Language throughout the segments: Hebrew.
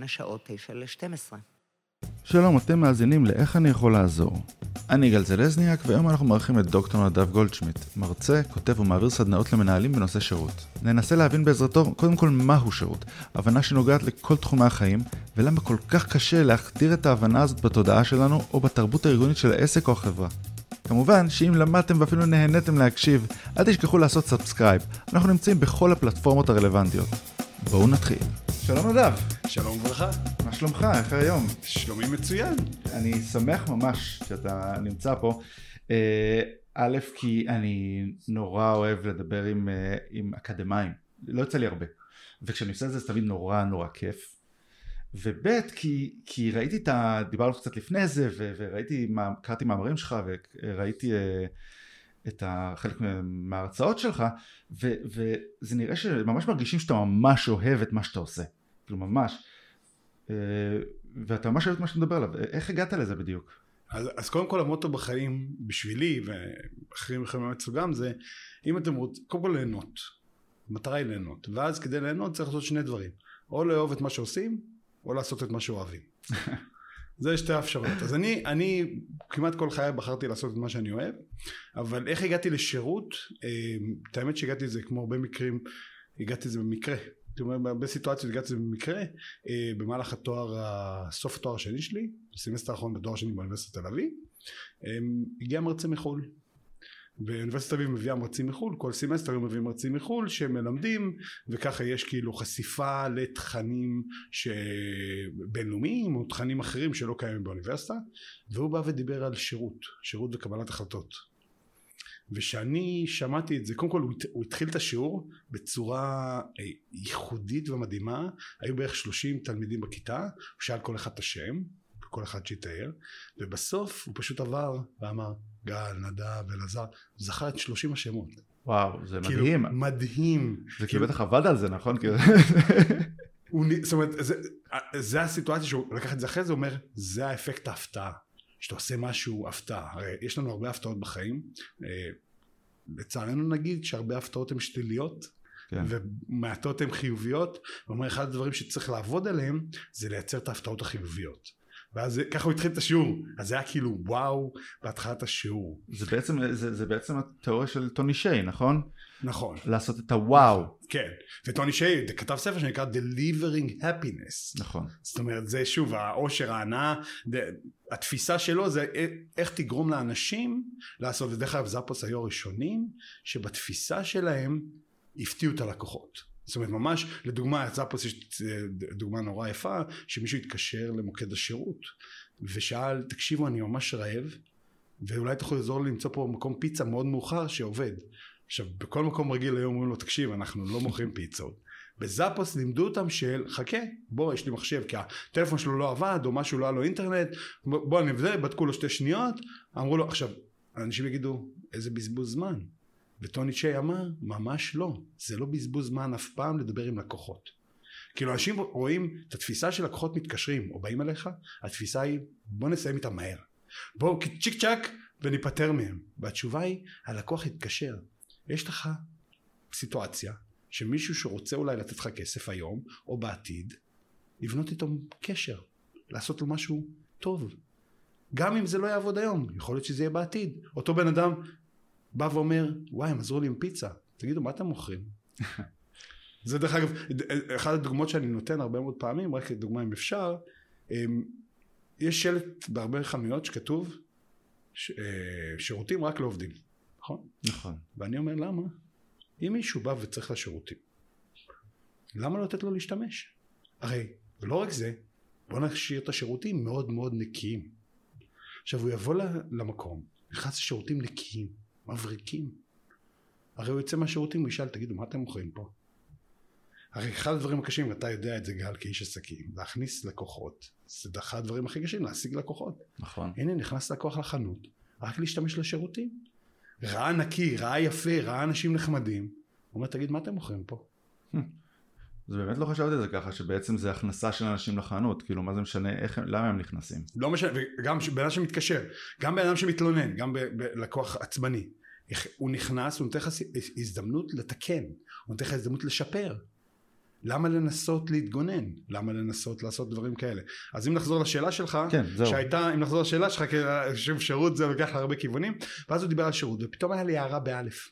בין השעות 9 ל-12. שלום, אתם מאזינים ל"איך אני יכול לעזור". אני יגאל זלזניאק, והיום אנחנו מארחים את דוקטור נדב גולדשמידט, מרצה, כותב ומעביר סדנאות למנהלים בנושא שירות. ננסה להבין בעזרתו קודם כל מהו שירות, הבנה שנוגעת לכל תחומי החיים, ולמה כל כך קשה להחדיר את ההבנה הזאת בתודעה שלנו או בתרבות הארגונית של העסק או החברה. כמובן שאם למדתם ואפילו נהניתם להקשיב, אל תשכחו לעשות subscribe. אנחנו נמצאים בכל הפלטפורמות הרלוונטיות. בואו נתחיל. שלום נדב, שלום וברכה, מה שלומך? איך היום? שלומי מצוין. אני שמח ממש שאתה נמצא פה. אה, א', כי אני נורא אוהב לדבר עם, אה, עם אקדמאים, לא יוצא לי הרבה. וכשאני עושה את זה זה תמיד נורא נורא כיף. וב', כי, כי ראיתי את ה... דיברנו קצת לפני זה, ו, וראיתי, קראתי מאמרים שלך, וראיתי אה, את חלק מההרצאות שלך, ו, וזה נראה שממש מרגישים שאתה ממש אוהב את מה שאתה עושה. כאילו ממש. אה, ואתה ממש אוהב את מה שאתה מדבר עליו. איך הגעת לזה בדיוק? אז, אז קודם כל המוטו בחיים בשבילי ואחרים יכולים לאמץ גם זה אם אתם רוצים קודם כל ליהנות. המטרה היא ליהנות. ואז כדי ליהנות צריך לעשות שני דברים. או לאהוב את מה שעושים או לעשות את מה שאוהבים. זה שתי האפשרויות. אז אני, אני כמעט כל חיי בחרתי לעשות את מה שאני אוהב אבל איך הגעתי לשירות? אה, את האמת שהגעתי לזה כמו הרבה מקרים הגעתי לזה במקרה זאת אומרת בהרבה סיטואציות הגעתי במקרה אה, במהלך התואר, סוף התואר השני שלי בסמסטר האחרון בתואר שני באוניברסיטת תל אביב אה, הגיע מרצה מחו"ל. ואוניברסיטת תל אביב מביאה מרצים מחו"ל כל סמסטר הם מביאים מרצים מחו"ל שמלמדים וככה יש כאילו חשיפה לתכנים בינלאומיים או תכנים אחרים שלא קיימים באוניברסיטה והוא בא ודיבר על שירות שירות וקבלת החלטות ושאני שמעתי את זה קודם כל הוא, הוא התחיל את השיעור בצורה אה, ייחודית ומדהימה היו בערך 30 תלמידים בכיתה הוא שאל כל אחד את השם כל אחד שיתאר ובסוף הוא פשוט עבר ואמר גל, נדב, אלעזר, זכר את 30 השמות. וואו, זה כאילו, מדהים. מדהים. זה כאילו בטח עבד על זה, נכון? כאילו- הוא, זאת אומרת, זה, זה הסיטואציה שהוא לקח את זה אחרי זה, הוא אומר, זה האפקט ההפתעה. שאתה עושה משהו הפתעה. הרי יש לנו הרבה הפתעות בחיים. אה, לצערנו נגיד שהרבה הפתעות הן שליליות. כן. ומעטות הן חיוביות, הוא אומר אחד הדברים שצריך לעבוד עליהם זה לייצר את ההפתעות החיוביות. ואז ככה הוא התחיל את השיעור, אז זה היה כאילו וואו בהתחלת השיעור. זה בעצם, זה, זה בעצם התיאוריה של טוני שיי, נכון? נכון. לעשות את הוואו. כן, וטוני שיי כתב ספר שנקרא Delivering Happiness. נכון. זאת אומרת זה שוב העושר ההנאה התפיסה שלו זה איך תגרום לאנשים לעשות ודרך אגב זאפוס היו הראשונים שבתפיסה שלהם הפתיעו את הלקוחות זאת אומרת ממש לדוגמה זאפוס יש אה, דוגמה נורא יפה שמישהו התקשר למוקד השירות ושאל תקשיבו אני ממש רעב ואולי תוכלו לעזור לי למצוא פה מקום פיצה מאוד מאוחר שעובד. עכשיו בכל מקום רגיל היום אומרים לו תקשיב אנחנו לא מוכרים פיצות. בזאפוס לימדו אותם של חכה בוא יש לי מחשב כי הטלפון שלו לא עבד או משהו לא היה לו אינטרנט בוא אבדל בדקו לו שתי שניות אמרו לו עכשיו אנשים יגידו איזה בזבוז זמן וטוני צ'יי אמר ממש לא זה לא בזבוז זמן אף פעם לדבר עם לקוחות. כאילו אנשים רואים את התפיסה של לקוחות מתקשרים או באים אליך התפיסה היא בוא נסיים איתם מהר. בואו צ'יק צ'אק וניפטר מהם. והתשובה היא הלקוח יתקשר יש לך סיטואציה שמישהו שרוצה אולי לתת לך כסף היום או בעתיד לבנות איתו קשר לעשות לו משהו טוב. גם אם זה לא יעבוד היום יכול להיות שזה יהיה בעתיד. אותו בן אדם בא ואומר וואי הם עזרו לי עם פיצה תגידו מה אתם מוכרים זה דרך אגב אחת הדוגמאות שאני נותן הרבה מאוד פעמים רק לדוגמה אם אפשר אמ, יש שלט בהרבה חנויות שכתוב ש- אה, שירותים רק לעובדים נכון? נכון. ואני אומר למה? אם מישהו בא וצריך את השירותים למה לא לתת לו להשתמש? הרי ולא רק זה בוא נשאיר את השירותים מאוד מאוד נקיים עכשיו הוא יבוא למקום נכנס לשירותים נקיים מבריקים הרי הוא יוצא מהשירותים הוא ישאל תגידו מה אתם מוכרים פה? הרי אחד הדברים הקשים, ואתה יודע את זה גל כאיש עסקים, להכניס לקוחות, זה אחד הדברים הכי קשים, להשיג לקוחות. נכון. הנה נכנס לקוח לחנות, רק להשתמש לשירותים. ראה נקי, ראה יפה, ראה אנשים נחמדים. הוא אומר, תגיד, מה אתם מוכרים פה? זה באמת לא חשבתי על זה ככה, שבעצם זה הכנסה של אנשים לחנות, כאילו מה זה משנה, איך, למה הם נכנסים? לא משנה, וגם בן אדם שמתקשר, גם בן אדם שמתלונן, גם בלקוח עצבני. הוא נכנס, הוא נותן לך הזדמנות לתקן, הוא נותן לך הזדמנות לשפר. למה לנסות להתגונן? למה לנסות לעשות דברים כאלה? אז אם נחזור לשאלה שלך, כן, זהו. שהייתה, אם נחזור לשאלה שלך, כי שוב שירות זה לוקח להרבה כיוונים, ואז הוא דיבר על שירות, ופתאום היה לי הערה באלף.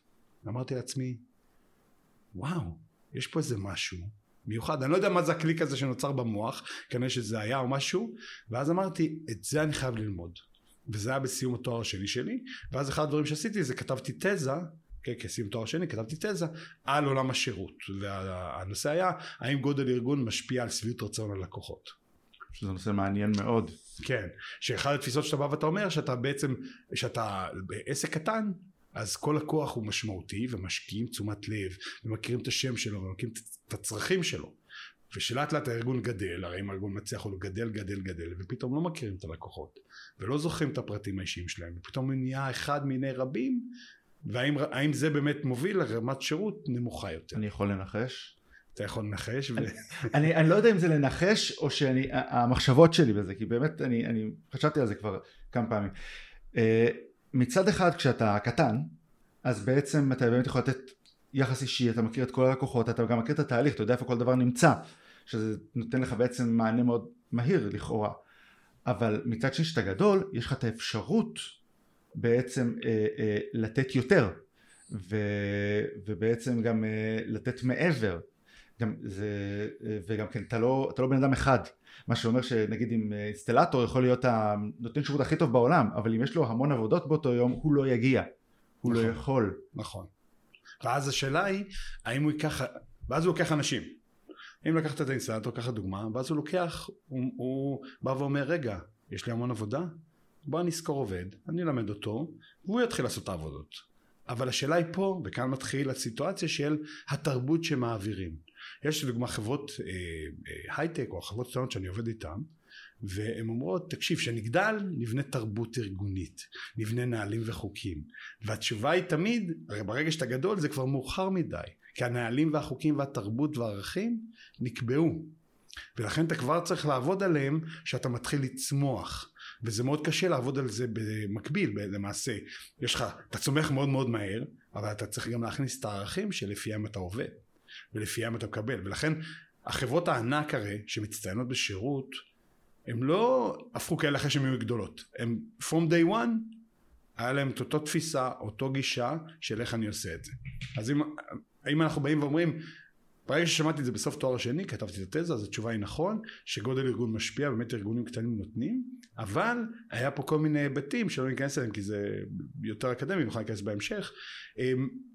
אמרתי לעצמי, וואו, יש פה איזה משהו מיוחד, אני לא יודע מה זה הקליק הזה שנוצר במוח, כנראה שזה היה או משהו, ואז אמרתי, את זה אני חייב ללמוד. וזה היה בסיום התואר השני שלי, ואז אחד הדברים שעשיתי זה כתבתי תזה, כן, כסיום תואר שני, כתבתי תזה על עולם השירות, והנושא היה, האם גודל ארגון משפיע על שביעות רצון הלקוחות. שזה נושא מעניין מאוד. כן, שאחד התפיסות שאתה בא ואתה אומר שאתה בעצם, שאתה בעסק קטן אז כל לקוח הוא משמעותי ומשקיעים תשומת לב ומכירים את השם שלו ומכירים את הצרכים שלו ושלאט לאט הארגון גדל, הרי אם הארגון מצליח הוא גדל גדל גדל ופתאום לא מכירים את הלקוחות ולא זוכרים את הפרטים האישיים שלהם ופתאום הוא נהיה אחד מיני רבים והאם האם זה באמת מוביל לרמת שירות נמוכה יותר. אני יכול לנחש? אתה יכול לנחש ו... אני, אני לא יודע אם זה לנחש או שאני, המחשבות שלי בזה, כי באמת אני, אני חשבתי על זה כבר כמה פעמים. אה, מצד אחד כשאתה קטן, אז בעצם אתה באמת יכול לתת יחס אישי, אתה מכיר את כל הלקוחות, אתה גם מכיר את התהליך, אתה יודע איפה כל דבר נמצא, שזה נותן לך בעצם מענה מאוד מהיר לכאורה. אבל מצד שני שאתה גדול, יש לך את האפשרות בעצם אה, אה, לתת יותר, ו, ובעצם גם אה, לתת מעבר. גם זה, וגם כן, אתה לא, אתה לא בן אדם אחד, מה שאומר שנגיד אם אינסטלטור יכול להיות הנותן שירות הכי טוב בעולם, אבל אם יש לו המון עבודות באותו יום, הוא לא יגיע, הוא נכון. לא יכול. נכון. ואז השאלה היא, האם הוא ייקח, ואז הוא לוקח אנשים. אם לקחת את האינסטלטור, ככה דוגמה, ואז הוא לוקח, הוא, הוא בא ואומר, רגע, יש לי המון עבודה, בוא אני אזכור עובד, אני אלמד אותו, והוא יתחיל לעשות את העבודות. אבל השאלה היא פה, וכאן מתחיל הסיטואציה של התרבות שמעבירים. יש לדוגמה חברות אה, אה, הייטק או חברות קטנות שאני עובד איתן והן אומרות תקשיב כשנגדל נבנה תרבות ארגונית נבנה נהלים וחוקים. והתשובה היא תמיד הרי ברגע שאתה גדול זה כבר מאוחר מדי כי הנהלים והחוקים והתרבות והערכים נקבעו. ולכן אתה כבר צריך לעבוד עליהם שאתה מתחיל לצמוח. וזה מאוד קשה לעבוד על זה במקביל. למעשה יש לך אתה צומח מאוד מאוד מהר אבל אתה צריך גם להכניס את הערכים שלפיהם אתה עובד ולפיהם אתה מקבל. ולכן החברות הענק הרי שמצטיינות בשירות הם לא הפכו כאלה אחרי שהן היו גדולות. הם from day one היה להם את אותו תפיסה אותו גישה של איך אני עושה את זה. אז אם, אם אנחנו באים ואומרים ברגע ששמעתי את זה בסוף תואר שני כתבתי את התזה אז התשובה היא נכון שגודל ארגון משפיע באמת ארגונים קטנים נותנים אבל היה פה כל מיני היבטים שלא ניכנס אליהם כי זה יותר אקדמי נוכל להיכנס בהמשך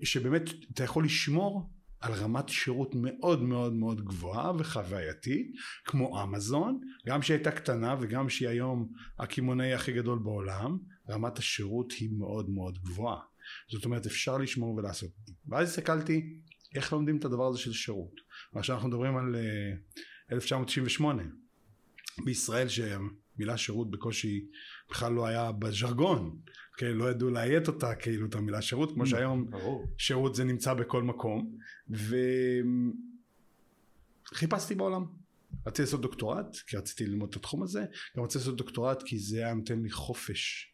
שבאמת אתה יכול לשמור על רמת שירות מאוד מאוד מאוד גבוהה וחווייתית כמו אמזון גם שהיא הייתה קטנה וגם שהיא היום הקמעונאי הכי גדול בעולם רמת השירות היא מאוד מאוד גבוהה. זאת אומרת אפשר לשמור ולעשות. ואז הסתכלתי איך לומדים את הדבר הזה של שירות. עכשיו אנחנו מדברים על uh, 1998 בישראל שמילה שירות בקושי בכלל לא היה בז'רגון כן, לא ידעו לאיית אותה כאילו את המילה שירות כמו שהיום ברור. שירות זה נמצא בכל מקום וחיפשתי בעולם רציתי לעשות דוקטורט כי רציתי ללמוד את התחום הזה גם רציתי לעשות דוקטורט כי זה היה נותן לי חופש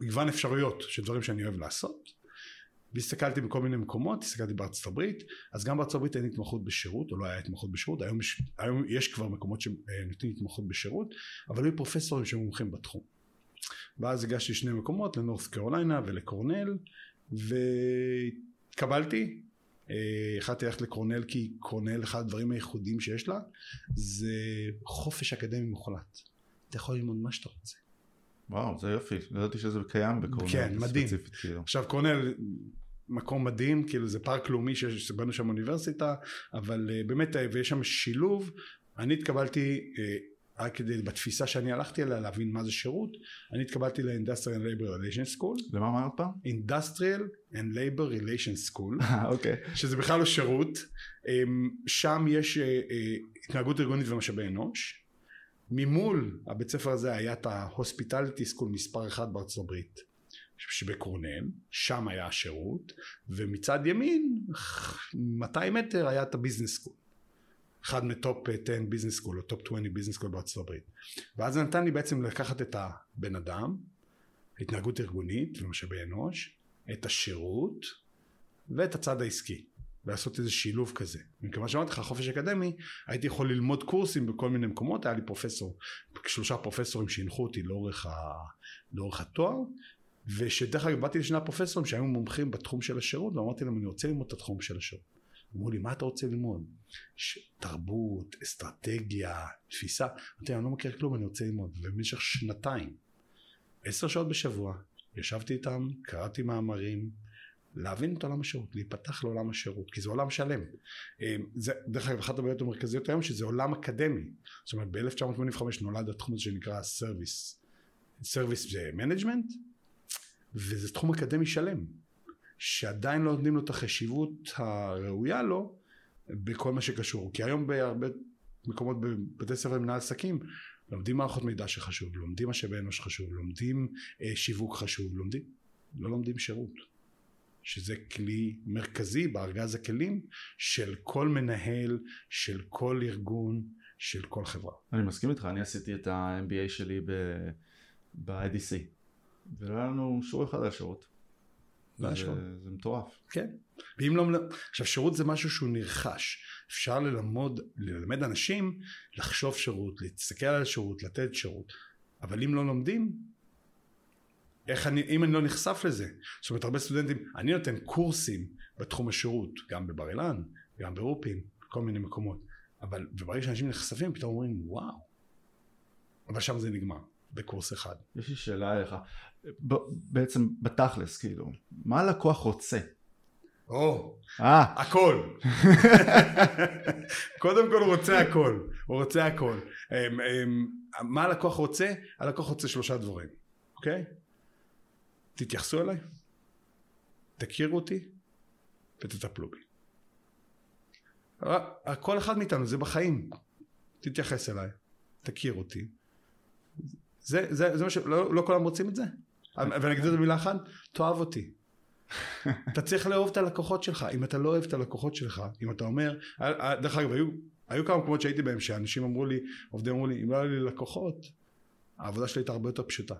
מגוון אה, אפשרויות של דברים שאני אוהב לעשות והסתכלתי בכל מיני מקומות, הסתכלתי בארצות הברית, אז גם בארצות הברית אין התמחות בשירות, או לא היה התמחות בשירות, היום יש, היום יש כבר מקומות שנותנים התמחות בשירות, אבל היו פרופסורים שמומחים בתחום. ואז הגשתי שני מקומות, לנורת' קרוליינה ולקורנל, והתקבלתי. החלטתי ללכת לקורנל כי קורנל, אחד הדברים הייחודיים שיש לה, זה חופש אקדמי מוחלט. אתה יכול ללמוד מה שאתה רוצה. וואו, זה יופי, לא ידעתי שזה קיים בקורנל. כן, מדהים. כאילו. עכשיו קורנל מקום מדהים, כאילו זה פארק לאומי שבנו שם אוניברסיטה, אבל uh, באמת, uh, ויש שם שילוב, אני התקבלתי, רק כדי, בתפיסה שאני הלכתי אליה להבין מה זה שירות, אני התקבלתי ל-Industrial Labor Relations School, למה אמרת? Industrial and Labor Relations School, אה, אוקיי. שזה בכלל לא שירות, אמ, שם יש אה, אה, התנהגות ארגונית ומשאבי אנוש, ממול הבית ספר הזה היה את ה-Hospitality School מספר אחד בארצות הברית, שבקורנל, שם היה השירות, ומצד ימין, 200 מטר היה את ה business school. אחד מ top 10 business school או top 20 business school בארצות הברית. ואז זה נתן לי בעצם לקחת את הבן אדם, התנהגות ארגונית ומשאבי אנוש, את השירות ואת הצד העסקי. ולעשות איזה שילוב כזה. מכיוון שאמרתי לך חופש אקדמי, הייתי יכול ללמוד קורסים בכל מיני מקומות, היה לי פרופסור, שלושה פרופסורים שהנחו אותי לאורך, ה... לאורך התואר, ושדרך אגב באתי לשני הפרופסורים שהיו מומחים בתחום של השירות, ואמרתי להם אני רוצה ללמוד את התחום של השירות. אמרו לי מה אתה רוצה ללמוד? ש... תרבות, אסטרטגיה, תפיסה. אמרתי אני לא מכיר כלום אני רוצה ללמוד. ובמשך שנתיים, עשר שעות בשבוע, ישבתי איתם, קראתי מאמרים, להבין את עולם השירות, להיפתח לעולם השירות, כי זה עולם שלם. זה, דרך אגב, אחת הבעיות המרכזיות היום שזה עולם אקדמי. זאת אומרת, ב-1985 נולד התחום הזה שנקרא service. services management, וזה תחום אקדמי שלם, שעדיין לא נותנים לו את החשיבות הראויה לו בכל מה שקשור. כי היום בהרבה מקומות בבתי ספר למנהל עסקים לומדים מערכות מידע שחשוב, לומדים משאבי אנוש שחשוב, לומדים אה, שיווק חשוב, לומדים, לא לומדים שירות. שזה כלי מרכזי בארגז הכלים של כל מנהל, של כל ארגון, של כל חברה. אני מסכים איתך, אני עשיתי את ה-MBA שלי ב-IDC ולא היה לנו שיעור אחד על שירות. זה, שירות. זה מטורף. כן. ואם לא... מל- עכשיו שירות זה משהו שהוא נרכש. אפשר ללמוד, ללמד אנשים לחשוב שירות, להסתכל על השירות, לתת שירות. אבל אם לא לומדים, איך אני, אם אני לא נחשף לזה. זאת אומרת הרבה סטודנטים, אני נותן קורסים בתחום השירות, גם בבר אילן, גם ברופין, כל מיני מקומות. אבל וברגע שאנשים נחשפים פתאום אומרים וואו. אבל שם זה נגמר, בקורס אחד. יש לי שאלה אליך, בעצם בתכלס כאילו, מה הלקוח רוצה? או, אה, הכל. קודם כל הוא רוצה הכל, הוא רוצה הכל. אמ, אמ, מה הלקוח רוצה? הלקוח רוצה שלושה דברים, אוקיי? תתייחסו אליי, תכירו אותי ותטפלו בי. כל אחד מאיתנו זה בחיים. תתייחס אליי, תכיר אותי. זה, זה, זה מה ש... לא, לא כולם רוצים את זה? ואני אגיד את זה במילה אחת, תאהב אותי. אתה צריך לאהוב את הלקוחות שלך. אם אתה לא אוהב את הלקוחות שלך, אם אתה אומר, דרך אגב, היו, היו כמה מקומות שהייתי בהם, שאנשים אמרו לי, עובדים אמרו לי, אם לא היו לי לקוחות, העבודה שלי הייתה הרבה יותר פשוטה.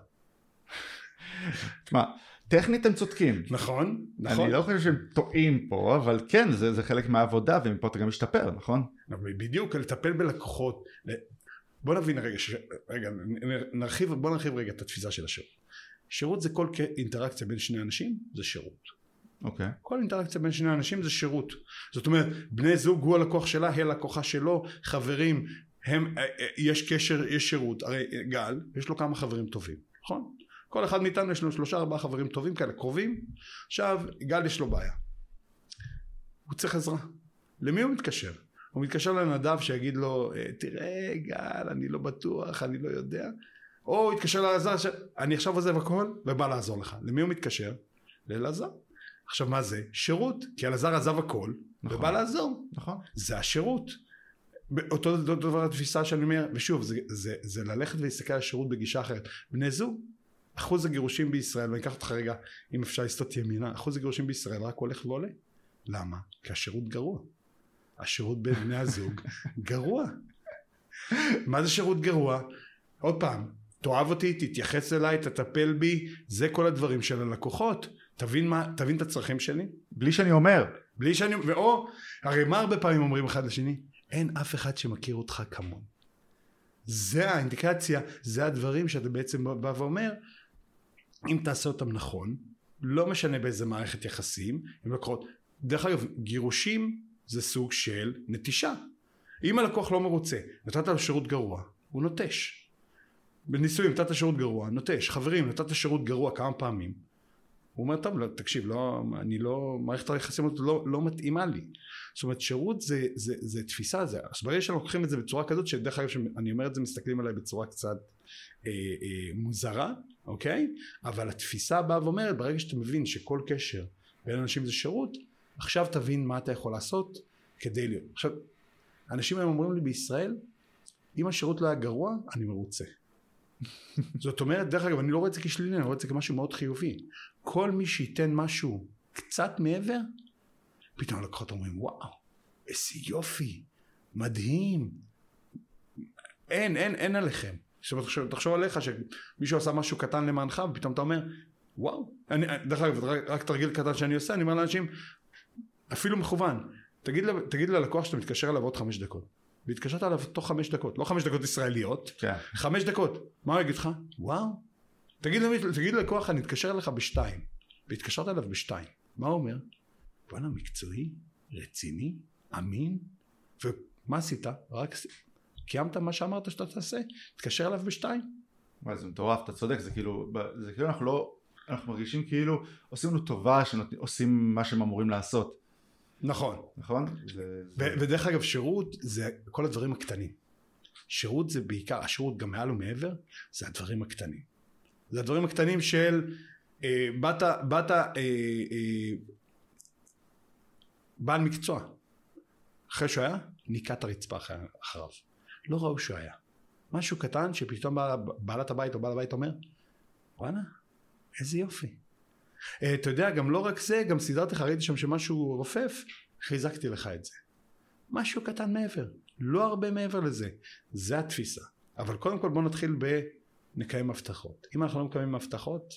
תשמע, טכנית הם צודקים. נכון? נכון. אני לא חושב שהם טועים פה, אבל כן, זה, זה חלק מהעבודה, ומפה אתה גם משתפר, נכון? בדיוק, לטפל בלקוחות. בוא נבין רגע, ש... רגע, נרחיב, בוא נרחיב רגע את התפיסה של השירות. שירות זה כל אינטראקציה בין שני אנשים, זה שירות. אוקיי. כל אינטראקציה בין שני אנשים זה שירות. זאת אומרת, בני זוג הוא הלקוח שלה, היא הלקוחה שלו, חברים, הם, אה, אה, יש קשר, יש שירות. הרי אה, גל, יש לו כמה חברים טובים, נכון? כל אחד מאיתנו יש לו שלושה ארבעה חברים טובים כאלה, קרובים. עכשיו, גל יש לו בעיה. הוא צריך עזרה. למי הוא מתקשר? הוא מתקשר לנדב שיגיד לו, "אה, תראה גל, אני לא בטוח, אני לא יודע. או הוא יתקשר לאלעזר, ש... אני עכשיו עוזב הכל ובא לעזור לך. למי הוא מתקשר? לאלעזר. עכשיו מה זה? שירות. כי אלעזר עזב הכל נכון. ובא לעזור. נכון. זה השירות. אותו דבר התפיסה שאני אומר, ושוב, זה, זה, זה ללכת ולהסתכל על השירות בגישה אחרת. בני זוג, אחוז הגירושים בישראל, ואני אקח אותך רגע, אם אפשר לסטות ימינה, אחוז הגירושים בישראל רק הולך ועולה. למה? כי השירות גרוע. השירות בין בני הזוג גרוע. מה זה שירות גרוע? עוד פעם, תאהב אותי, תתייחס אליי, תטפל בי, זה כל הדברים של הלקוחות. תבין מה, תבין את הצרכים שלי. בלי שאני אומר, בלי שאני, ואו, הרי מה הרבה פעמים אומרים אחד לשני? אין אף אחד שמכיר אותך כמוני. זה האינדיקציה, זה הדברים שאתה בעצם בא ואומר, אם תעשה אותם נכון, לא משנה באיזה מערכת יחסים, הם לקוחות. דרך אגב, גירושים זה סוג של נטישה. אם הלקוח לא מרוצה, נתת לו שירות גרוע, הוא נוטש. בנישואים נתת שירות גרוע, נוטש. חברים, נתת שירות גרוע כמה פעמים, הוא אומר, טוב, לא, תקשיב, לא, אני לא, מערכת היחסים הזאת לא, לא מתאימה לי. זאת אומרת, שירות זה, זה, זה תפיסה, זה, אז ברגע שאנחנו לוקחים את זה בצורה כזאת, שדרך אגב, שאני אומר את זה, מסתכלים עליי בצורה קצת אה, אה, מוזרה, אוקיי? אבל התפיסה באה ואומרת, ברגע שאתה מבין שכל קשר בין אנשים זה שירות, עכשיו תבין מה אתה יכול לעשות כדי להיות. עכשיו, אנשים היום אומרים לי בישראל, אם השירות לא היה גרוע, אני מרוצה. זאת אומרת, דרך אגב, אני לא רואה את זה כשלילי, אני רואה את זה כמשהו מאוד חיובי. כל מי שייתן משהו קצת מעבר, פתאום הלקוחות אומרים, וואו, איזה יופי, מדהים. אין, אין, אין עליכם. אומרת, תחשוב, תחשוב עליך שמישהו עשה משהו קטן למענך, ופתאום אתה אומר, וואו. אני, דרך אגב, רק, רק תרגיל קטן שאני עושה, אני אומר לאנשים, אפילו מכוון, תגיד, תגיד ללקוח שאתה מתקשר אליו עוד חמש דקות. והתקשרת אליו תוך חמש דקות, לא חמש דקות ישראליות, כן. חמש דקות, מה הוא יגיד לך? וואו. תגיד, למי, תגיד ללקוח, אני אתקשר אליך בשתיים, והתקשרת אליו בשתיים, מה הוא אומר? וואלה, מקצועי, רציני, אמין, ומה עשית? רק קיימת מה שאמרת שאתה תעשה, תתקשר אליו בשתיים. וואי, זה מטורף, אתה צודק, זה כאילו, זה כאילו אנחנו לא, אנחנו מרגישים כאילו עושים לנו טובה שעושים מה שהם אמורים לעשות. נכון. נכון? ודרך אגב שירות זה כל הדברים הקטנים. שירות זה בעיקר, השירות גם מעל ומעבר, זה הדברים הקטנים. זה הדברים הקטנים של אה, באת, באת אה, אה, בעל מקצוע. אחרי שהוא היה, ניקה את הרצפה אחריו. לא ראו שהוא היה. משהו קטן שפתאום בעלת הבית או בעל הבית אומר, וואלה, איזה יופי. אה, אתה יודע, גם לא רק זה, גם סידרתי לך, ראיתי שם שמשהו רופף, חיזקתי לך את זה. משהו קטן מעבר, לא הרבה מעבר לזה. זה התפיסה. אבל קודם כל בוא נתחיל בנקיים הבטחות. אם אנחנו לא מקיימים הבטחות,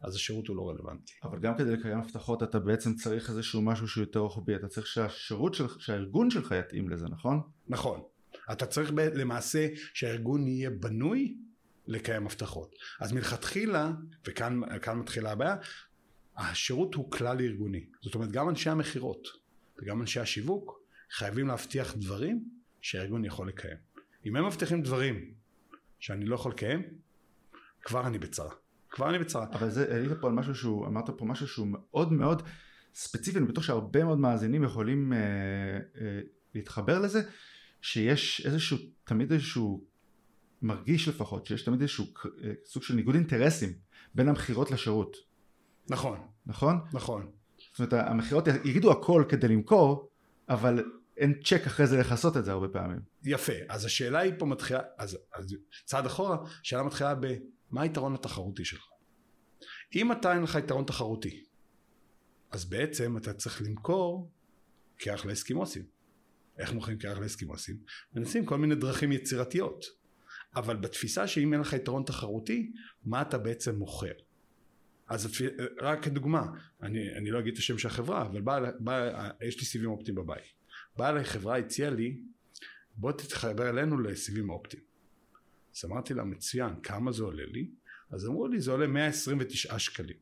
אז השירות הוא לא רלוונטי. אבל גם כדי לקיים הבטחות אתה בעצם צריך איזשהו משהו שהוא יותר רוחבי, אתה צריך שהשירות שלך, שהארגון שלך יתאים לזה, נכון? נכון. אתה צריך ב- למעשה שהארגון יהיה בנוי לקיים הבטחות. אז מלכתחילה, וכאן מתחילה הבעיה, השירות הוא כלל ארגוני. זאת אומרת, גם אנשי המכירות וגם אנשי השיווק חייבים להבטיח דברים שהארגון יכול לקיים. אם הם מבטיחים דברים שאני לא יכול לקיים, כבר אני בצרה. כבר אני בצרה. אבל זה, העלית פה על משהו שהוא, אמרת פה משהו שהוא מאוד מאוד ספציפי, אני בטוח שהרבה מאוד מאזינים יכולים אה, אה, להתחבר לזה, שיש איזשהו, תמיד איזשהו מרגיש לפחות שיש תמיד איזשהו אה, סוג של ניגוד אינטרסים בין המכירות לשירות. נכון. נכון? נכון. זאת אומרת המכירות יגידו הכל כדי למכור, אבל אין צ'ק אחרי זה לכסות את זה הרבה פעמים. יפה, אז השאלה היא פה מתחילה, אז, אז צעד אחורה, השאלה מתחילה במה היתרון התחרותי שלך. אם אתה אין לך יתרון תחרותי, אז בעצם אתה צריך למכור כאח לאסקימוסים. איך מוכרים כאח לאסקימוסים? מנסים כל מיני דרכים יצירתיות. אבל בתפיסה שאם אין לך יתרון תחרותי, מה אתה בעצם מוכר? אז. רק כדוגמה, אני, אני לא אגיד את השם של החברה, אבל בא, בא, יש לי סיבים אופטיים בבית. באה אליי חברה, הציעה לי, בוא תתחבר אלינו לסיבים אופטיים. אז אמרתי לה, מצוין, כמה זה עולה לי? אז אמרו לי, זה עולה 129 שקלים.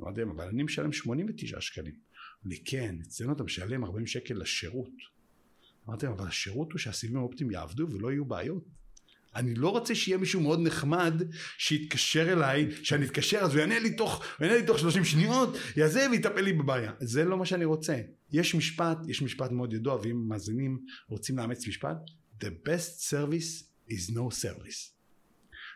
אמרתי להם, אבל אני משלם 89 שקלים. אמרו לי, כן, אצלנו אתה משלם 40 שקל לשירות. אמרתי להם, אבל השירות הוא שהסיבים האופטיים יעבדו ולא יהיו בעיות. אני לא רוצה שיהיה מישהו מאוד נחמד שיתקשר אליי, שאני אתקשר אז הוא יענה לי תוך, הוא יענה לי תוך 30 שניות, יעשה ויטפל לי בבעיה. זה לא מה שאני רוצה. יש משפט, יש משפט מאוד ידוע, ואם מאזינים רוצים לאמץ משפט, The best service is no service.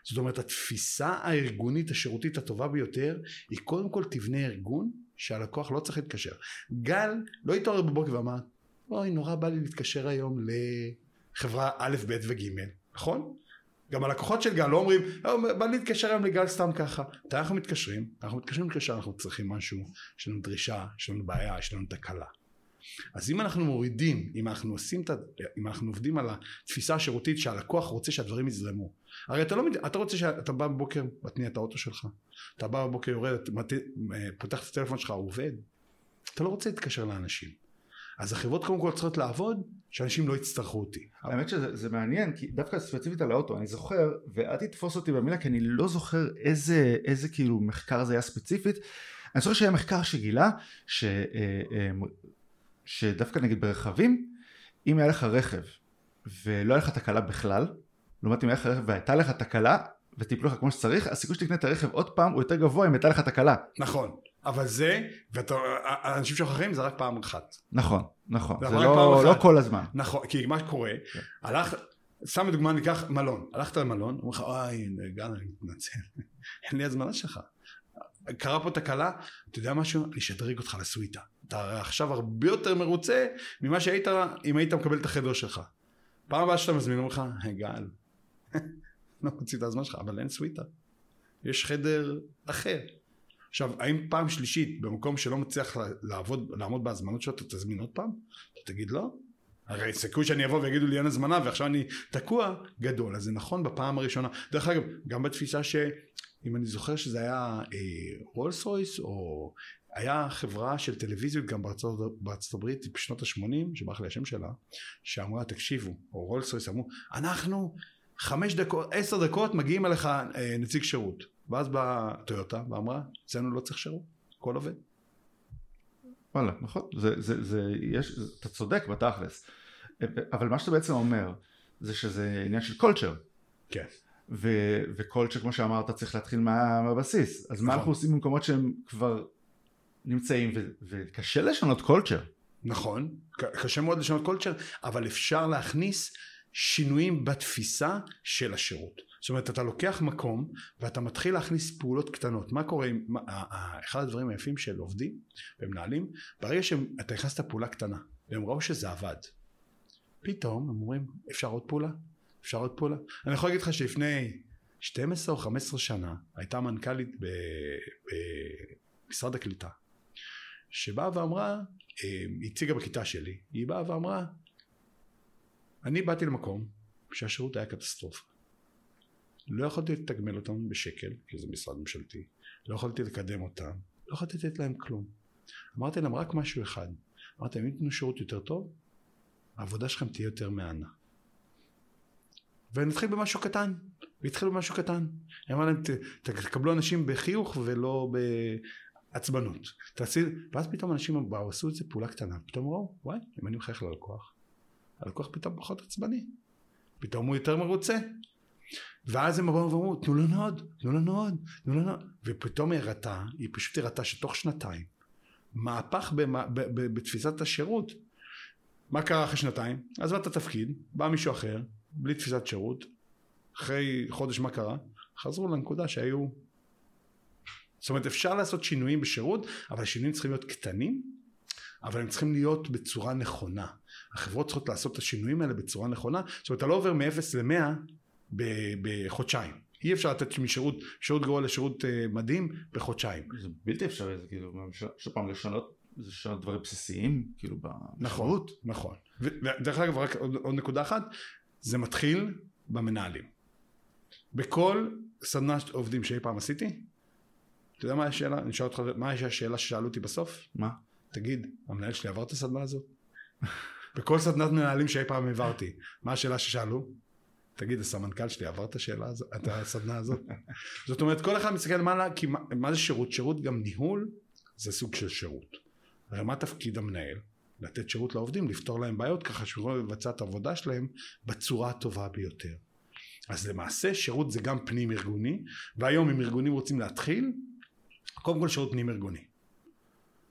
זאת אומרת, התפיסה הארגונית השירותית הטובה ביותר, היא קודם כל תבנה ארגון שהלקוח לא צריך להתקשר. גל לא התעורר בבוקר ואמר, אוי, נורא בא לי להתקשר היום לחברה א', ב' וג', נכון? גם הלקוחות של גל לא אומרים, לא, בא להתקשר היום לגל סתם ככה. מתי אנחנו מתקשרים? אנחנו מתקשרים להתקשר, אנחנו צריכים משהו, יש לנו דרישה, יש לנו בעיה, יש לנו תקלה. אז אם אנחנו מורידים, אם אנחנו עושים, אם אנחנו עובדים על התפיסה השירותית שהלקוח רוצה שהדברים יזרמו. הרי אתה לא, אתה רוצה שאתה בא בבוקר, מתניע את האוטו שלך, אתה בא בבוקר יורד, פותח את הטלפון שלך, עובד. אתה לא רוצה להתקשר לאנשים. אז החברות קודם כל צריכות לעבוד שאנשים לא יצטרכו אותי. האמת שזה מעניין כי דווקא ספציפית על האוטו אני זוכר ואל תתפוס אותי במילה כי אני לא זוכר איזה, איזה כאילו מחקר זה היה ספציפית אני זוכר שהיה מחקר שגילה ש, אה, אה, שדווקא נגיד ברכבים אם היה לך רכב ולא היה לך תקלה בכלל לעומת אם היה לך רכב והייתה לך תקלה וטיפלו לך כמו שצריך, הסיכוי שתקנה את הרכב עוד פעם הוא יותר גבוה אם הייתה לך תקלה. נכון, אבל זה, ואנשים שוכחים זה רק פעם אחת. נכון, נכון, זה זה לא, לא. כל הזמן. נכון, כי מה שקורה, הלך, סתם לדוגמה ניקח מלון, הלכת למלון, אומרים לך, אוי, גל, אני מתנצל, אין לי הזמנה שלך. קרה פה תקלה, אתה יודע משהו? אני אשדרג אותך לסוויטה. אתה עכשיו הרבה יותר מרוצה ממה שהיית אם היית מקבל את החדר שלך. פעם הבאה שאתה מזמין, אומרים לך, "היי, גל, לא את הזמן שלך, אבל אין סוויטה. יש חדר אחר. עכשיו, האם פעם שלישית, במקום שלא מצליח לעבוד, לעמוד בהזמנות שלו, אתה תזמין עוד פעם? אתה תגיד לא? הרי סיכוי שאני אבוא ויגידו לי אין הזמנה ועכשיו אני תקוע, גדול. אז זה נכון בפעם הראשונה. דרך אגב, גם בתפיסה ש... אם אני זוכר שזה היה אה, רולס רויס, או היה חברה של טלוויזיות גם בארצות, בארצות הברית בשנות ה-80, שברח לי השם שלה, שאמרה, תקשיבו, או רולס רויס אמרו, אנחנו חמש דקות, עשר דקות מגיעים אליך אה, נציג שירות. ואז באה טויוטה ואמרה, אצלנו לא צריך שירות, הכל עובד. וואלה, נכון, זה, זה, זה, יש, אתה צודק בתכלס, אבל מה שאתה בעצם אומר, זה שזה עניין של קולצ'ר. כן. ו- וקולצ'ר כמו שאמרת צריך להתחיל מה- מהבסיס, אז מה נכון. אנחנו עושים במקומות שהם כבר נמצאים ו- וקשה לשנות קולצ'ר. נכון, קשה מאוד לשנות קולצ'ר, אבל אפשר להכניס שינויים בתפיסה של השירות. זאת אומרת, אתה לוקח מקום ואתה מתחיל להכניס פעולות קטנות. מה קורה עם... אחד הדברים היפים של עובדים ומנהלים, ברגע שאתה הכנסת פעולה קטנה, והם ראו שזה עבד, פתאום הם אומרים, אפשר עוד פעולה? אפשר עוד פעולה? אני יכול להגיד לך שלפני 12 או 15 שנה הייתה מנכ"לית במשרד הקליטה, שבאה ואמרה, אה, הציגה בכיתה שלי, היא באה ואמרה, אני באתי למקום שהשירות היה קטסטרופה. לא יכולתי לתגמל אותם בשקל, כי זה משרד ממשלתי, לא יכולתי לקדם אותם, לא יכולתי לתת להם כלום. אמרתי להם רק משהו אחד, אמרתי להם אם תיתנו שירות יותר טוב, העבודה שלכם תהיה יותר מהנה. ונתחיל במשהו קטן, והתחילו במשהו קטן. היא אמרה להם, "ת- תקבלו אנשים בחיוך ולא בעצבנות. תעשי, ואז פתאום אנשים באו, עשו את זה פעולה קטנה, פתאום ראו, וואי, אם אני מחייך ללקוח, הלקוח פתאום פחות עצבני. פתאום הוא יותר מרוצה. ואז הם באו ואמרו, תנו לנו עוד, תנו לנו עוד, תנו לנו עוד. ופתאום היא הראתה, היא פשוט הראתה שתוך שנתיים, מהפך במה- ב- ב- בתפיסת השירות. מה קרה אחרי שנתיים? עזבה את התפקיד, בא מישהו אחר, בלי תפיסת שירות, אחרי חודש מה קרה? חזרו לנקודה שהיו... זאת אומרת אפשר לעשות שינויים בשירות, אבל השינויים צריכים להיות קטנים, אבל הם צריכים להיות בצורה נכונה. החברות צריכות לעשות את השינויים האלה בצורה נכונה, זאת אומרת אתה לא עובר מ-0 ל-100 בחודשיים. אי אפשר לתת משירות, שירות גרוע לשירות אה, מדהים בחודשיים. זה בלתי אפשרי, זה כאילו, שוב פעם לשנות, זה לשנות דברים בסיסיים, כאילו נכון, בשירות. נכון. ו- ודרך אגב, רק עוד, עוד נקודה אחת, זה מתחיל במנהלים. בכל סדנה עובדים שאי פעם עשיתי, אתה יודע מה השאלה? אני אשאל אותך, מה השאלה ששאלו אותי בסוף? מה? תגיד, המנהל שלי עבר את הסדנה הזאת? בכל סדנת מנהלים שאי פעם העברתי, מה השאלה ששאלו? תגיד, הסמנכ"ל שלי עבר את השאלה הזאת, את הסדנה הזאת? זאת אומרת, כל אחד מסתכל למעלה, כי מה, מה זה שירות? שירות גם ניהול, זה סוג של שירות. הרי מה תפקיד המנהל? לתת שירות לעובדים, לפתור להם בעיות ככה שיוכלו לבצע את העבודה שלהם בצורה הטובה ביותר. אז למעשה שירות זה גם פנים ארגוני, והיום אם ארגונים רוצים להתחיל, קודם כל שירות פנים ארגוני.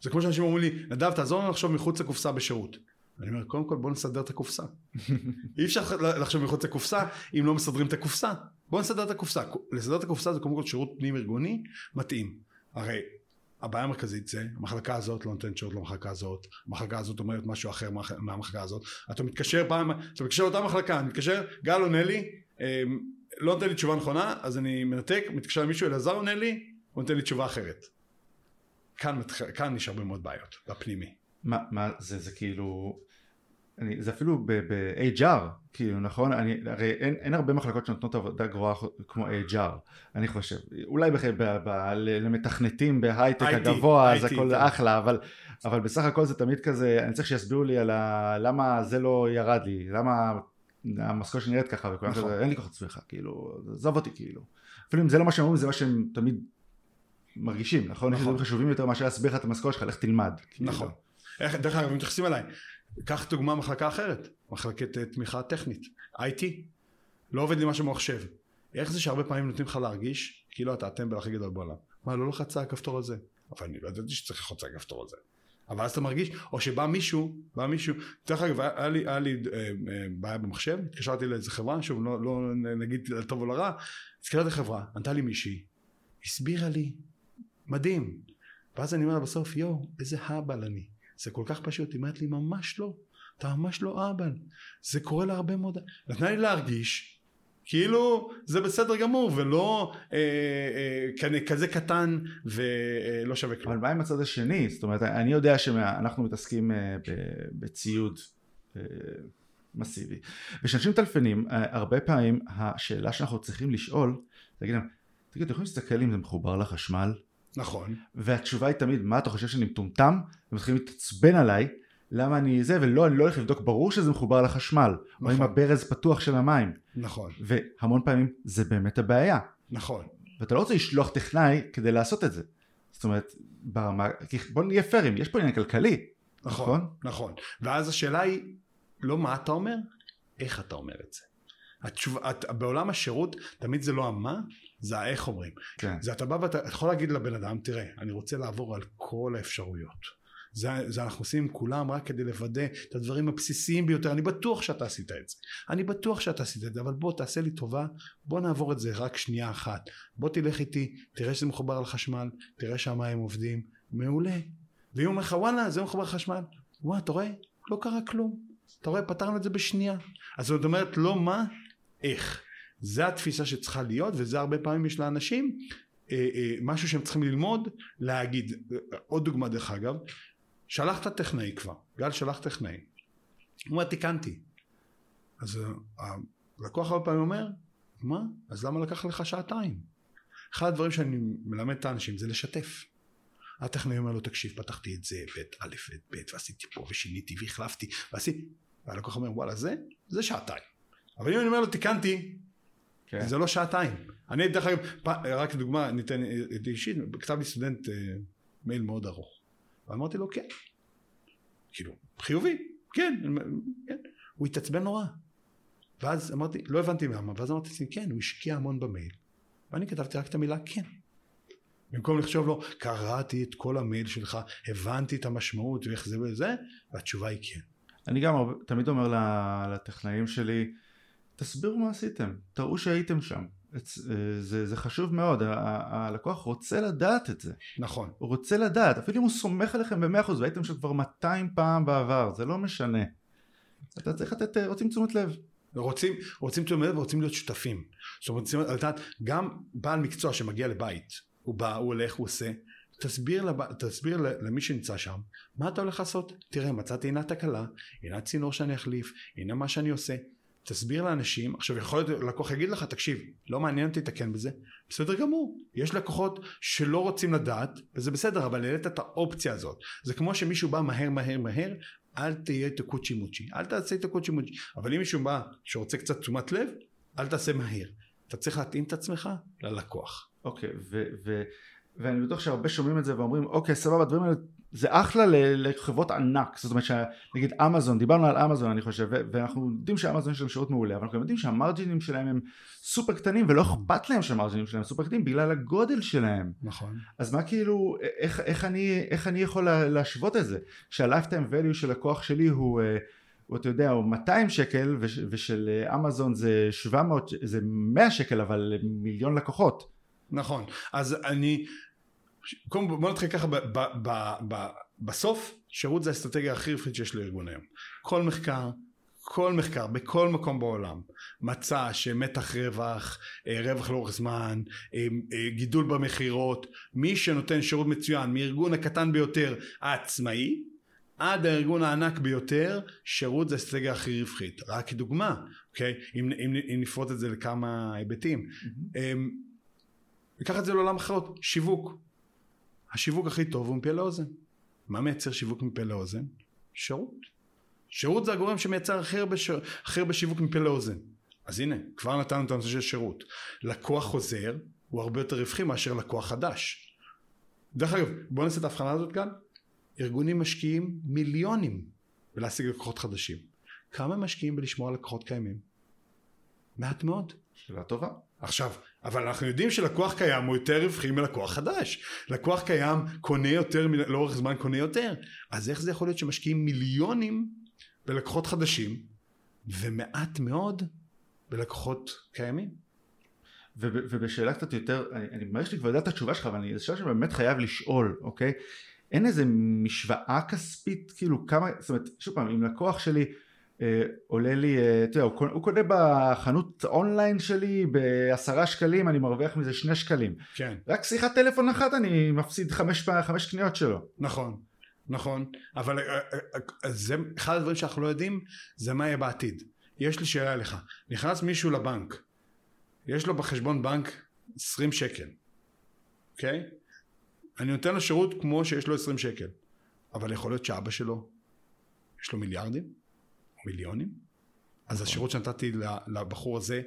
זה כמו שאנשים אומרים לי, נדב תעזור לנו לחשוב מחוץ לקופסה בשירות. אני אומר, קודם כל בוא נסדר את הקופסה. אי אפשר לחשוב מחוץ לקופסה אם לא מסדרים את הקופסה. בוא נסדר את הקופסה. לסדר את הקופסה זה קודם כל שירות פנים ארגוני מתאים. הרי הבעיה המרכזית זה, המחלקה הזאת לא נותנת שירות למחלקה הזאת, המחלקה הזאת אומרת משהו אחר מה- מהמחלקה הזאת. אתה מתקשר פעם, אתה מתקשר לאותה מחלקה, אני מתקשר, גל עונה לי, אה, לא נותן לי תשובה נכונה, אז אני מנתק, מתקשר למישהו, אלעזר עונה לי, הוא נותן לי תשובה אחרת. כאן, כאן יש הרבה מאוד בעיות, בפנימי. מה, מה זה, זה כאילו, אני, זה אפילו ב-HR, כאילו, נכון? אני, הרי אין, אין הרבה מחלקות שנותנות עבודה גרועה כמו HR, אני חושב. אולי בח, ב, ב, ל- למתכנתים בהייטק IT, הגבוה, IT, הכל כן. אחלה, אבל, אבל בסך הכל זה תמיד כזה, אני צריך שיסבירו לי על ה, למה זה לא ירד לי, למה המשכורת שלי נראית ככה, וכולם נכון. כזה, אין לי כוח עצמך, כאילו, עזוב אותי, כאילו. אפילו אם זה לא מה שהם אומרים, זה מה שהם תמיד מרגישים, נכון? יש נכון. דברים חשובים יותר מאשר להסביר לך את המשכורת שלך, לך תלמד. כאילו. נכון. איך, דרך אגב, מתייחסים אליי, קח דוגמה מחלקה אחרת, מחלקת אה, תמיכה טכנית, IT, לא עובד לי משהו במחשב. איך זה שהרבה פעמים נותנים לך להרגיש כאילו אתה הטמבל הכי גדול בעולם? מה, לא לחצה הכפתור הזה? אבל אני לא ידעתי שצריך לחצה הכפתור הזה. אבל אז אתה מרגיש, או שבא מישהו, בא מישהו, דרך אגב, היה לי, היה לי אה, אה, בעיה במחשב, התקשרתי לאיזה חברה, שוב, לא, לא נגיד לטוב או לרע, התקשרתי לחברה, ענתה לי מישהי, הסבירה לי, מדהים. ואז אני אומר לה בסוף, יואו, איזה האבל אני. זה כל כך פשוט, היא אומרת לי, ממש לא, אתה ממש לא האבל. זה קורה להרבה מאוד, נתנה לי להרגיש, כאילו זה בסדר גמור ולא אה, אה, כזה קטן ולא שווה כלום. אבל מה עם הצד השני? זאת אומרת אני יודע שאנחנו מתעסקים אה, בציוד אה, מסיבי וכשאנשים מטלפנים אה, הרבה פעמים השאלה שאנחנו צריכים לשאול תגיד להם תגיד אתם יכולים להסתכל אם זה מחובר לחשמל? נכון. והתשובה היא תמיד מה אתה חושב שאני מטומטם? ומתחילים להתעצבן עליי למה אני זה, ולא, אני לא הולך לבדוק, ברור שזה מחובר לחשמל, נכון. או עם הברז פתוח של המים. נכון. והמון פעמים זה באמת הבעיה. נכון. ואתה לא רוצה לשלוח טכנאי כדי לעשות את זה. זאת אומרת, ברמה, בוא נהיה פיירים, יש פה עניין כלכלי. נכון, נכון, נכון. ואז השאלה היא, לא מה אתה אומר, איך אתה אומר את זה. התשוב, את, בעולם השירות תמיד זה לא המה, זה האיך אומרים. כן. זה אתה בא ואתה יכול להגיד לבן אדם, תראה, אני רוצה לעבור על כל האפשרויות. זה, זה אנחנו עושים כולם רק כדי לוודא את הדברים הבסיסיים ביותר. אני בטוח שאתה עשית את זה. אני בטוח שאתה עשית את זה אבל בוא תעשה לי טובה. בוא נעבור את זה רק שנייה אחת. בוא תלך איתי תראה שזה מחובר לחשמל תראה שהמים עובדים. מעולה. ואם הוא אומר לך וואלה זה מחובר לחשמל וואלה אתה רואה? לא קרה כלום. אתה רואה? פתרנו את זה בשנייה. אז זאת אומרת לא מה איך זה התפיסה שצריכה להיות וזה הרבה פעמים יש לאנשים אה, אה, משהו שהם צריכים ללמוד להגיד עוד דוגמה דרך אגב שלחת טכנאי כבר, גל שלח טכנאי. הוא אומר תיקנתי. אז אה, הלקוח הרבה פעמים אומר, מה? אז למה לקח לך שעתיים? אחד הדברים שאני מלמד את האנשים זה לשתף. הטכנאי אומר לו תקשיב פתחתי את זה ואת א' ואת ב' ועשיתי פה ושיניתי והחלפתי ועשיתי והלקוח אומר וואלה זה זה שעתיים אבל אם אני אומר לו תיקנתי כן. זה לא שעתיים אני דרך אגב רק דוגמה ניתן את אישית כתב לי סטודנט אה, מייל מאוד ארוך ואמרתי לו כן. כאילו, חיובי, כן, כן. הוא התעצבן נורא. ואז אמרתי, לא הבנתי למה, ואז אמרתי לעצמי, כן, הוא השקיע המון במייל. ואני כתבתי רק את המילה כן. במקום לחשוב לו, קראתי את כל המייל שלך, הבנתי את המשמעות ואיך זה וזה, והתשובה היא כן. אני גם תמיד אומר לטכנאים שלי, תסבירו מה עשיתם, תראו שהייתם שם. אה, זה, זה חשוב מאוד, הלקוח רוצה לדעת את זה. נכון. הוא רוצה לדעת, אפילו אם הוא סומך עליכם במאה אחוז והייתם שם כבר 200 פעם בעבר, זה לא משנה. אתה צריך לתת, אה, רוצים תשומת לב. רוצים, רוצים תשומת לב ורוצים להיות שותפים. זאת אומרת, רוצים לדעת, גם בעל מקצוע שמגיע לבית, הוא בא, הוא הולך, הוא עושה, תסביר, לב... תסביר למי שנמצא שם, מה אתה הולך לעשות? תראה, מצאתי הנה תקלה, הנה צינור שאני אחליף, הנה מה שאני עושה. תסביר לאנשים, עכשיו יכול להיות לקוח יגיד לך תקשיב לא מעניין אותי לתקן בזה, בסדר גמור, יש לקוחות שלא רוצים לדעת וזה בסדר אבל העלית את האופציה הזאת, זה כמו שמישהו בא מהר מהר מהר אל תהיה תקוצ'י מוצ'י, אל תעשה תקוצ'י מוצ'י, אבל אם מישהו בא שרוצה קצת תשומת לב, אל תעשה מהר, אתה צריך להתאים את עצמך ללקוח. אוקיי, okay, ואני בטוח שהרבה שומעים את זה ואומרים אוקיי סבבה הדברים האלה זה אחלה לחברות ענק זאת אומרת שנגיד אמזון דיברנו על אמזון אני חושב ואנחנו יודעים שאמזון יש להם שירות מעולה אבל אנחנו יודעים שהמרג'ינים שלהם הם סופר קטנים ולא אכפת להם שהמרג'ינים שלהם סופר קטנים בגלל הגודל שלהם. נכון. אז מה כאילו איך, איך, אני, איך אני יכול להשוות את זה? שהלייפטיים value של לקוח שלי הוא אה, הוא אתה יודע הוא 200 שקל ושל אמזון זה 700 זה 100 שקל אבל מיליון לקוחות. נכון. אז אני קודם כל בוא נתחיל ככה ב, ב, ב, ב, בסוף שירות זה האסטרטגיה הכי רווחית שיש לארגון היום כל מחקר כל מחקר בכל מקום בעולם מצא שמתח רווח, אה, רווח לאורך זמן, אה, אה, גידול במכירות, מי שנותן שירות מצוין מארגון הקטן ביותר העצמאי עד הארגון הענק ביותר, שירות זה האסטרטגיה הכי רווחית. רק כדוגמה, אוקיי? אם, אם, אם נפרוט את זה לכמה היבטים. Mm-hmm. ניקח את זה לעולם אחרות, שיווק. השיווק הכי טוב הוא מפה לאוזן. מה מייצר שיווק מפה לאוזן? שירות. שירות זה הגורם שמייצר הכי הרבה, ש... הכי הרבה שיווק מפה לאוזן. אז הנה, כבר נתנו את הנושא של שירות. לקוח חוזר הוא הרבה יותר רווחי מאשר לקוח חדש. דרך אגב, בואו נעשה את ההבחנה הזאת כאן. ארגונים משקיעים מיליונים בלהשיג לקוחות חדשים. כמה משקיעים בלשמור על לקוחות קיימים? מעט מאוד. שאלה טובה. עכשיו, אבל אנחנו יודעים שלקוח קיים הוא יותר רווחי מלקוח חדש. לקוח קיים קונה יותר, לאורך זמן קונה יותר. אז איך זה יכול להיות שמשקיעים מיליונים בלקוחות חדשים ומעט מאוד בלקוחות קיימים? וב- ובשאלה קצת יותר, אני, אני לי כבר יודע את התשובה שלך, אבל זו שאלה שאני באמת חייב לשאול, אוקיי? אין איזה משוואה כספית, כאילו כמה, זאת אומרת, שוב פעם, אם לקוח שלי עולה לי, אה, אתה יודע, הוא, קונה- בחנות אונליין שלי בעשרה שקלים, אני מרוויח מזה שני שקלים. כן. רק שיחת טלפון אחת אני מפסיד חמש, חמש קניות שלו. נכון, נכון, אבל אה, אה, אה, זה אחד הדברים שאנחנו לא יודעים זה מה יהיה בעתיד. יש לי שאלה אליך, נכנס מישהו לבנק, יש לו בחשבון בנק 20 שקל, אוקיי? אני נותן לו שירות כמו שיש לו 20 שקל, אבל יכול להיות שאבא שלו יש לו מיליארדים מיליונים, אז השירות שנתתי לבחור הזה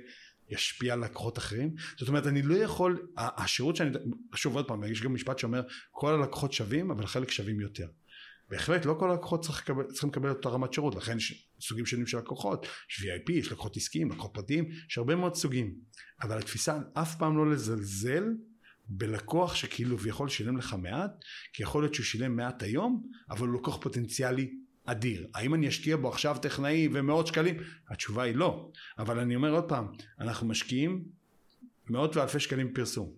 ישפיע על לקוחות אחרים? זאת אומרת, אני לא יכול, השירות שאני, שוב עוד פעם, יש גם משפט שאומר, כל הלקוחות שווים, אבל חלק שווים יותר. בהחלט, לא כל הלקוחות צריך לקבל, צריכים לקבל אותה רמת שירות, לכן יש סוגים שונים של לקוחות, יש VIP, יש לקוחות עסקיים, לקוחות פרטיים, יש הרבה מאוד סוגים. אבל התפיסה אף פעם לא לזלזל בלקוח שכאילו ויכול שילם לך מעט, כי יכול להיות שהוא שילם מעט היום, אבל הוא לקוח פוטנציאלי אדיר. האם אני אשקיע בו עכשיו טכנאי ומאות שקלים? התשובה היא לא. אבל אני אומר עוד פעם, אנחנו משקיעים מאות ואלפי שקלים בפרסום.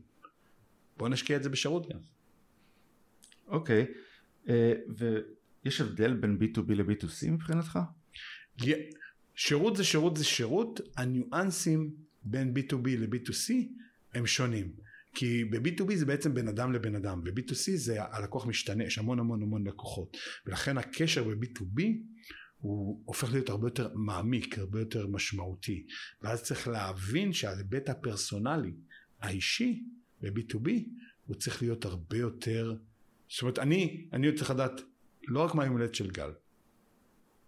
בואו נשקיע את זה בשירות גם. אוקיי, אה, ויש הבדל בין B2B ל-B2C מבחינתך? שירות זה שירות זה שירות, הניואנסים בין B2B ל-B2C הם שונים. כי ב-B2B זה בעצם בין אדם לבין אדם, ב-B2C זה הלקוח משתנה, יש המון המון המון לקוחות. ולכן הקשר ב-B2B הוא הופך להיות הרבה יותר מעמיק, הרבה יותר משמעותי. ואז צריך להבין שההיבט הפרסונלי, האישי, ב-B2B, הוא צריך להיות הרבה יותר... זאת אומרת, אני, אני צריך לדעת לא רק מה יום הולדת של גל,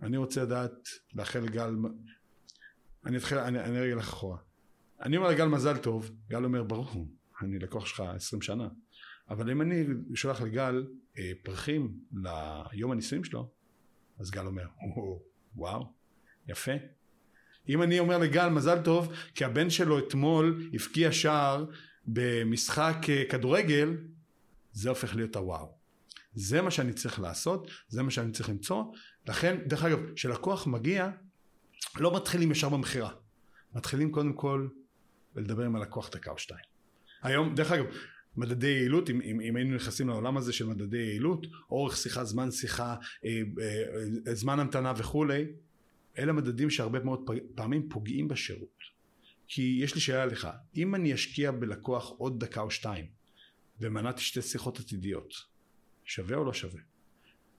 אני רוצה לדעת, לאחל לגל, אני אתחיל, אני, אני רגע לך אחורה. אני אומר לגל מזל טוב, גל אומר ברור, אני לקוח שלך עשרים שנה. אבל אם אני שולח לגל אה, פרחים ליום הנישואים שלו, אז גל אומר, "או, וואו, יפה. אם אני אומר לגל מזל טוב, כי הבן שלו אתמול הבקיע שער במשחק אה, כדורגל, זה הופך להיות הוואו. זה מה שאני צריך לעשות, זה מה שאני צריך למצוא. לכן, דרך אגב, כשלקוח מגיע, לא מתחילים ישר במכירה. מתחילים קודם כל לדבר עם הלקוח דקה או שתיים. היום, דרך אגב, מדדי יעילות, אם, אם, אם היינו נכנסים לעולם הזה של מדדי יעילות, אורך שיחה, זמן שיחה, אה, אה, זמן המתנה וכולי, אלה מדדים שהרבה מאוד פעמים פוגעים בשירות. כי יש לי שאלה לך, אם אני אשקיע בלקוח עוד דקה או שתיים, ומנעתי שתי שיחות עתידיות, שווה או לא שווה?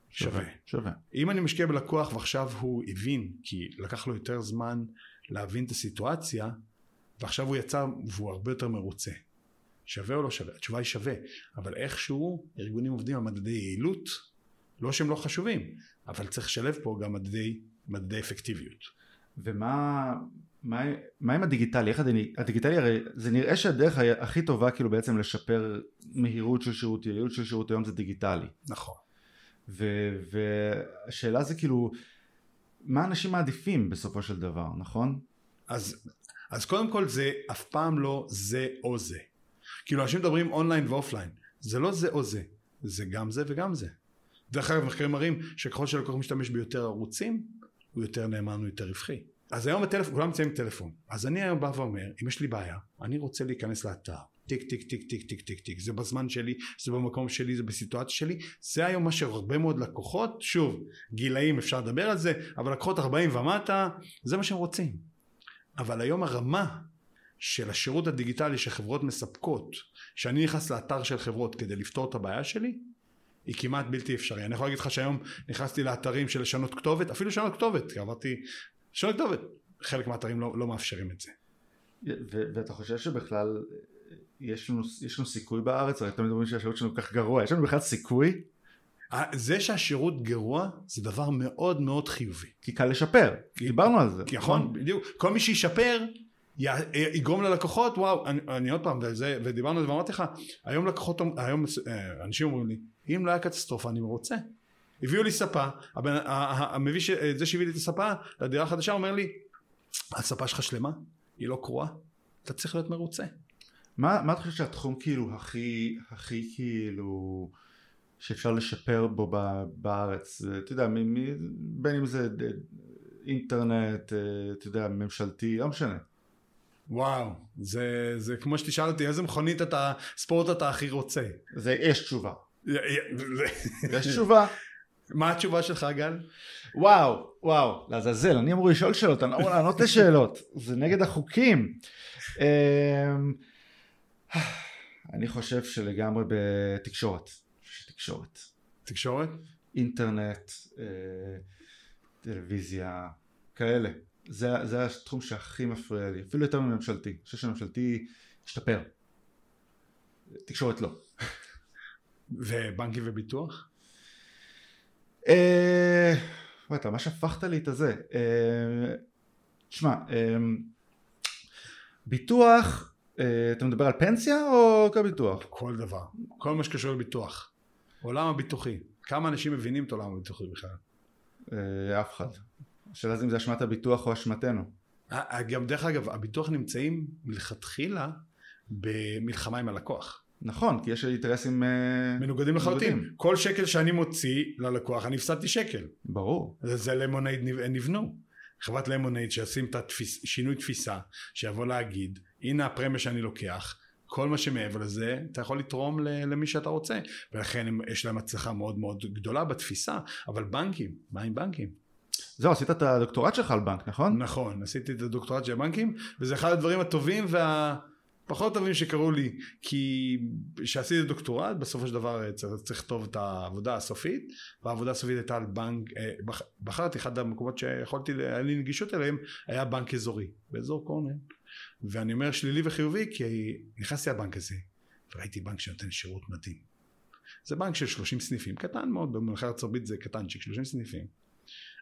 שווה. שווה. אם אני משקיע בלקוח ועכשיו הוא הבין, כי לקח לו יותר זמן להבין את הסיטואציה, ועכשיו הוא יצא והוא הרבה יותר מרוצה. שווה או לא שווה? התשובה היא שווה, אבל איכשהו ארגונים עובדים על מדדי יעילות, לא שהם לא חשובים, אבל צריך לשלב פה גם מדדי, מדדי אפקטיביות. ומה מה, מה עם הדיגיטלי? איך הדיג- הדיגיטלי הרי זה נראה שהדרך הכי טובה כאילו בעצם לשפר מהירות של שירות, יעילות של שירות היום זה דיגיטלי. נכון. ו- והשאלה זה כאילו מה אנשים מעדיפים בסופו של דבר, נכון? אז, אז קודם כל זה אף פעם לא זה או זה. כאילו אנשים מדברים online ו offline, זה לא זה או זה, זה גם זה וגם זה. דרך אגב מחקרים מראים שככל שלקוח משתמש ביותר ערוצים, הוא יותר נאמן, הוא יותר רווחי. אז היום הטלפון, כולם נמצאים טלפון. אז אני היום בא ואומר, אם יש לי בעיה, אני רוצה להיכנס לאתר. טיק טיק טיק טיק טיק טיק טיק זה בזמן שלי זה במקום שלי זה בסיטואציה שלי זה היום מה שהרבה מאוד לקוחות שוב גילאים אפשר לדבר על זה אבל לקוחות 40 ומטה זה מה שהם רוצים אבל היום הרמה של השירות הדיגיטלי שחברות מספקות שאני נכנס לאתר של חברות כדי לפתור את הבעיה שלי היא כמעט בלתי אפשרי אני יכול להגיד לך שהיום נכנסתי לאתרים של לשנות כתובת אפילו לשנות כתובת כי עברתי לשנות כתובת חלק מהאתרים לא, לא מאפשרים את זה ו- ואתה חושב שבכלל יש לנו, יש לנו סיכוי בארץ? הרי תמיד אומרים שהשירות שלנו כל כך גרוע, יש לנו בכלל סיכוי? זה שהשירות גרוע זה דבר מאוד מאוד חיובי. כי קל לשפר, דיברנו על זה. נכון, בדיוק. כל מי שישפר יגרום ללקוחות, וואו, אני, אני עוד פעם, וזה, ודיברנו על זה ואמרתי לך, היום לקוחות, היום אה, אנשים אומרים לי, אם לא היה קטסטרופה אני מרוצה. הביאו לי ספה, הבן, המביא, ש- זה שהביא לי את הספה לדירה החדשה אומר לי, הספה שלך שלמה? היא לא קרועה? אתה צריך להיות מרוצה. מה, מה אתה חושב שהתחום כאילו הכי, הכי כאילו שאפשר לשפר בו בארץ? אתה יודע, בין אם זה אינטרנט, אה, אתה יודע, ממשלתי, לא משנה. וואו, זה, זה כמו שתשאל אותי איזה מכונית אתה, ספורט אתה הכי רוצה. זה, יש תשובה. יש תשובה. מה התשובה שלך גל? וואו, וואו, לעזאזל, אני אמור לשאול שאלות, אני לא אמור לענות לשאלות, זה נגד החוקים. אמ, אני חושב שלגמרי בתקשורת, תקשורת, תקשורת? אינטרנט, אה, טלוויזיה, כאלה. זה, זה התחום שהכי מפריע לי, אפילו יותר מממשלתי. אני חושב שממשלתי השתפר. תקשורת לא. ובנקים וביטוח? אה, וואי, אתה ממש הפכת לי את הזה. אה, תשמע, אה, ביטוח, אה, אתה מדבר על פנסיה או כביטוח? כל דבר. כל מה שקשור לביטוח. עולם הביטוחי. כמה אנשים מבינים את עולם הביטוחי בכלל? אה, אף אחד. השאלה זה אם זה אשמת הביטוח או אשמתנו. אה, גם דרך אגב, הביטוח נמצאים מלכתחילה במלחמה עם הלקוח. נכון, כי יש אינטרסים... אה, מנוגדים לחלוטין. כל שקל שאני מוציא ללקוח, אני הפסדתי שקל. ברור. זה, זה למונייד נב- נבנו. חברת למונייד שעושים את התפיס, שינוי תפיסה, שיבוא להגיד, הנה הפרמיה שאני לוקח, כל מה שמעבר לזה, אתה יכול לתרום למי שאתה רוצה. ולכן יש להם הצלחה מאוד מאוד גדולה בתפיסה. אבל בנקים, מה עם בנקים? זהו, עשית את הדוקטורט שלך על בנק, נכון? נכון, עשיתי את הדוקטורט של הבנקים, וזה אחד הדברים הטובים והפחות טובים שקרו לי, כי כשעשיתי דוקטורט, בסופו של דבר צריך, צריך לכתוב את העבודה הסופית, והעבודה הסופית הייתה על בנק, אה, בח, בחרתי אחד המקומות שיכולתי, היה לי נגישות אליהם, היה בנק אזורי, באזור קורנל, ואני אומר שלילי וחיובי, כי נכנסתי לבנק הזה, וראיתי בנק שנותן שירות מדהים. זה בנק של 30 סניפים, קטן מאוד, במלכי ארצות זה קטנצ'יק, 30 סניפים,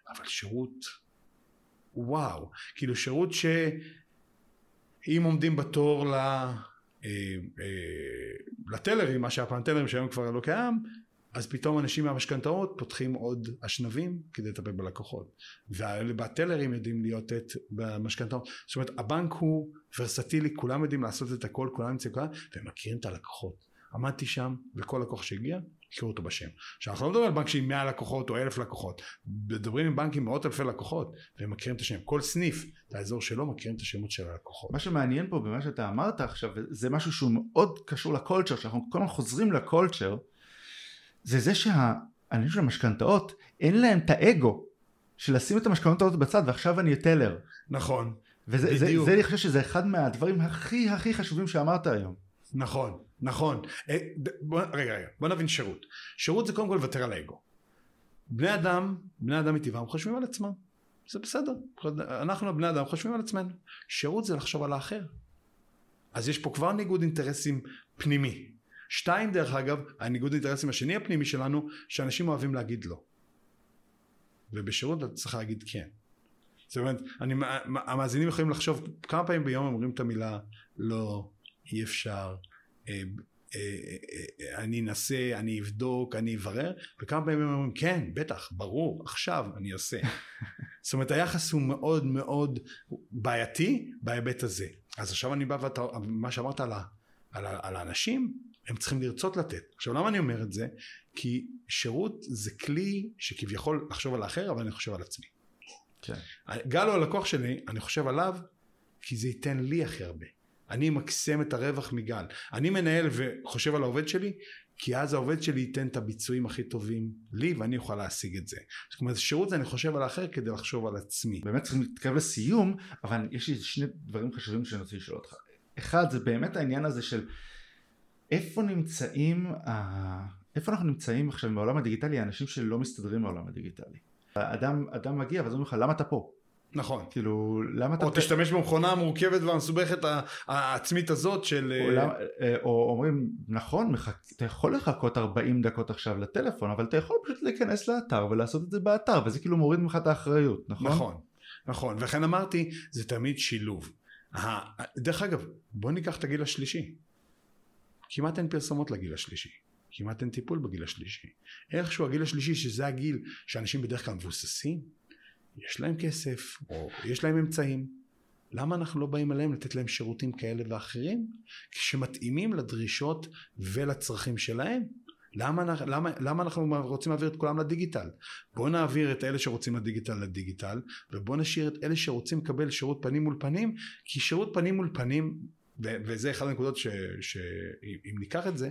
אבל שירות וואו, כאילו שירות שאם עומדים בתור ל... אה, אה, לטלרים, מה שהיה פעם טלרים שהיום כבר לא קיים, אז פתאום אנשים מהמשכנתאות פותחים עוד אשנבים כדי לטפל בלקוחות. והאלה בטלרים יודעים להיות את במשכנתאות. זאת אומרת, הבנק הוא ורסטילי, כולם יודעים לעשות את הכל, כולם נמצאים כולם, והם מכירים את הלקוחות. עמדתי שם, וכל לקוח שהגיע, הכירו אותו בשם. עכשיו, אנחנו לא מדברים על בנק שעם 100 לקוחות או 1,000 לקוחות. מדברים עם בנק עם מאות אלפי לקוחות, והם מכירים את השם. כל סניף, את האזור שלו, מכירים את השמות של הלקוחות. מה שמעניין פה במה שאתה אמרת עכשיו, זה משהו שהוא מאוד קשור לקולצ'ר, שאנחנו כל הזמן חוזרים לקולצ'ר, זה זה שהאנשים של המשכנתאות, אין להם את האגו של לשים את המשכנתאות בצד ועכשיו אני טלר. נכון, וזה זה, בדיוק. זה, אני חושב שזה אחד מהדברים הכי הכי חשובים שאמרת היום. נכון, נכון. אה, רגע, רגע, בוא נבין שירות. שירות זה קודם כל לוותר על האגו. בני אדם, בני אדם מטבעם חושבים על עצמם. זה בסדר. אנחנו הבני אדם חושבים על עצמנו. שירות זה לחשוב על האחר. אז יש פה כבר ניגוד אינטרסים פנימי. שתיים, דרך אגב, הניגוד אינטרסים השני הפנימי שלנו, שאנשים אוהבים להגיד לא. ובשירות אתה צריך להגיד כן. זאת אומרת, אני, המאזינים יכולים לחשוב כמה פעמים ביום אומרים את המילה לא, אי אפשר, אני אנסה, אני אבדוק, אני אברר, וכמה פעמים הם אומרים כן, בטח, ברור, עכשיו אני עושה. זאת אומרת היחס הוא מאוד מאוד בעייתי בהיבט הזה. אז עכשיו אני בא ואתה, מה שאמרת על, ה, על, ה, על האנשים, הם צריכים לרצות לתת. עכשיו למה אני אומר את זה? כי שירות זה כלי שכביכול לחשוב על האחר, אבל אני חושב על עצמי. כן. גל הוא הלקוח שלי, אני חושב עליו, כי זה ייתן לי הכי הרבה. אני אמקסם את הרווח מגל. אני מנהל וחושב על העובד שלי, כי אז העובד שלי ייתן את הביצועים הכי טובים לי, ואני אוכל להשיג את זה. זאת אומרת, שירות זה אני חושב על האחר כדי לחשוב על עצמי. באמת צריכים להתקרב לסיום, אבל יש לי שני דברים חשובים שאני רוצה לשאול אותך. אחד, זה באמת העניין הזה של איפה נמצאים, ה- איפה אנחנו נמצאים עכשיו בעולם הדיגיטלי, האנשים שלא מסתדרים בעולם הדיגיטלי. אדם, אדם מגיע ואז אומרים לך, למה אתה פה? נכון. כאילו, למה אתה... או תשתמש במכונה המורכבת והמסובכת העצמית הזאת של... או, למה, אה, או אומרים, נכון, מחכ... אתה יכול לחכות 40 דקות עכשיו לטלפון, אבל אתה יכול פשוט להיכנס לאתר ולעשות את זה באתר, וזה כאילו מוריד ממך את האחריות, נכון? נכון, נכון. וכן אמרתי, זה תמיד שילוב. דרך אגב, בוא ניקח את הגיל השלישי. כמעט אין פרסומות לגיל השלישי. כמעט אין טיפול בגיל השלישי. איכשהו הגיל השלישי, שזה הגיל שאנשים בדרך כלל מבוססים, יש להם כסף, או. יש להם אמצעים, למה אנחנו לא באים אליהם לתת להם שירותים כאלה ואחרים? שמתאימים לדרישות ולצרכים שלהם? למה, למה, למה אנחנו רוצים להעביר את כולם לדיגיטל? בואו נעביר את אלה שרוצים לדיגיטל לדיגיטל ובואו נשאיר את אלה שרוצים לקבל שירות פנים מול פנים כי שירות פנים מול פנים ו- וזה אחת הנקודות שאם ניקח את זה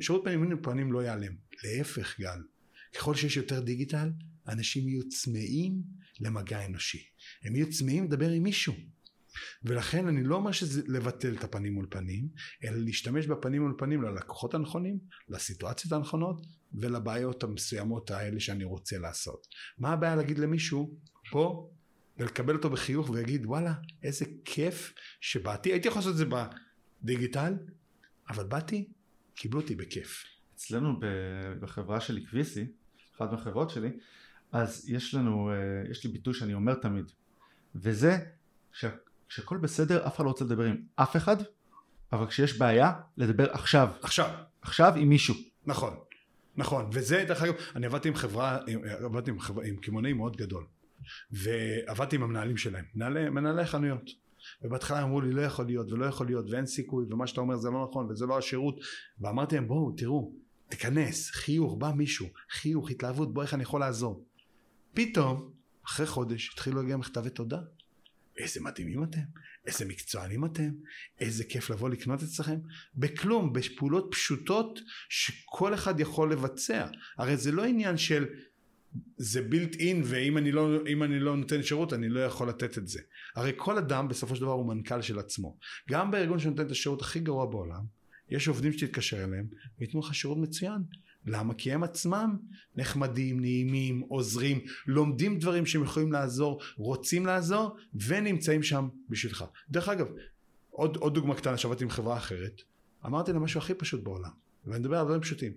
שירות פנים מול פנים לא ייעלם. להפך גל ככל שיש יותר דיגיטל אנשים יהיו צמאים למגע אנושי הם יהיו צמאים לדבר עם מישהו ולכן אני לא אומר שזה לבטל את הפנים מול פנים, אלא להשתמש בפנים מול פנים ללקוחות הנכונים, לסיטואציות הנכונות ולבעיות המסוימות האלה שאני רוצה לעשות. מה הבעיה להגיד למישהו פה ולקבל אותו בחיוך ויגיד וואלה איזה כיף שבאתי, הייתי יכול לעשות את זה בדיגיטל, אבל באתי, קיבלו אותי בכיף. אצלנו בחברה שלי קוויסי, אחת מהחברות שלי, אז יש לנו, אה, יש לי ביטוי שאני אומר תמיד, וזה כשהכל בסדר אף אחד לא רוצה לדבר עם אף אחד, אבל כשיש בעיה לדבר עכשיו. עכשיו. עכשיו עם מישהו. נכון, נכון, וזה דרך אגב, אני עבדתי עם חברה, עבדתי עם, עם קמעונאי מאוד גדול, ועבדתי עם המנהלים שלהם, מנהלי, מנהלי חנויות. ובהתחלה אמרו לי לא יכול להיות ולא יכול להיות ואין סיכוי ומה שאתה אומר זה לא נכון וזה לא השירות ואמרתי להם בואו תראו תיכנס חיוך בא מישהו חיוך התלהבות בוא איך אני יכול לעזור פתאום אחרי חודש התחילו להגיע מכתבי תודה איזה מדהימים אתם, איזה מקצוענים אתם, איזה כיף לבוא לקנות אצלכם, בכלום, בפעולות פשוטות שכל אחד יכול לבצע. הרי זה לא עניין של זה בילט אין ואם אני לא, אני לא נותן שירות אני לא יכול לתת את זה. הרי כל אדם בסופו של דבר הוא מנכ"ל של עצמו. גם בארגון שנותן את השירות הכי גרוע בעולם, יש עובדים שתתקשר אליהם וייתנו לך שירות מצוין. למה? כי הם עצמם נחמדים, נעימים, עוזרים, לומדים דברים שהם יכולים לעזור, רוצים לעזור ונמצאים שם בשבילך. דרך אגב, עוד, עוד דוגמה קטנה שעבדתי עם חברה אחרת, אמרתי להם משהו הכי פשוט בעולם, ואני מדבר על דברים פשוטים.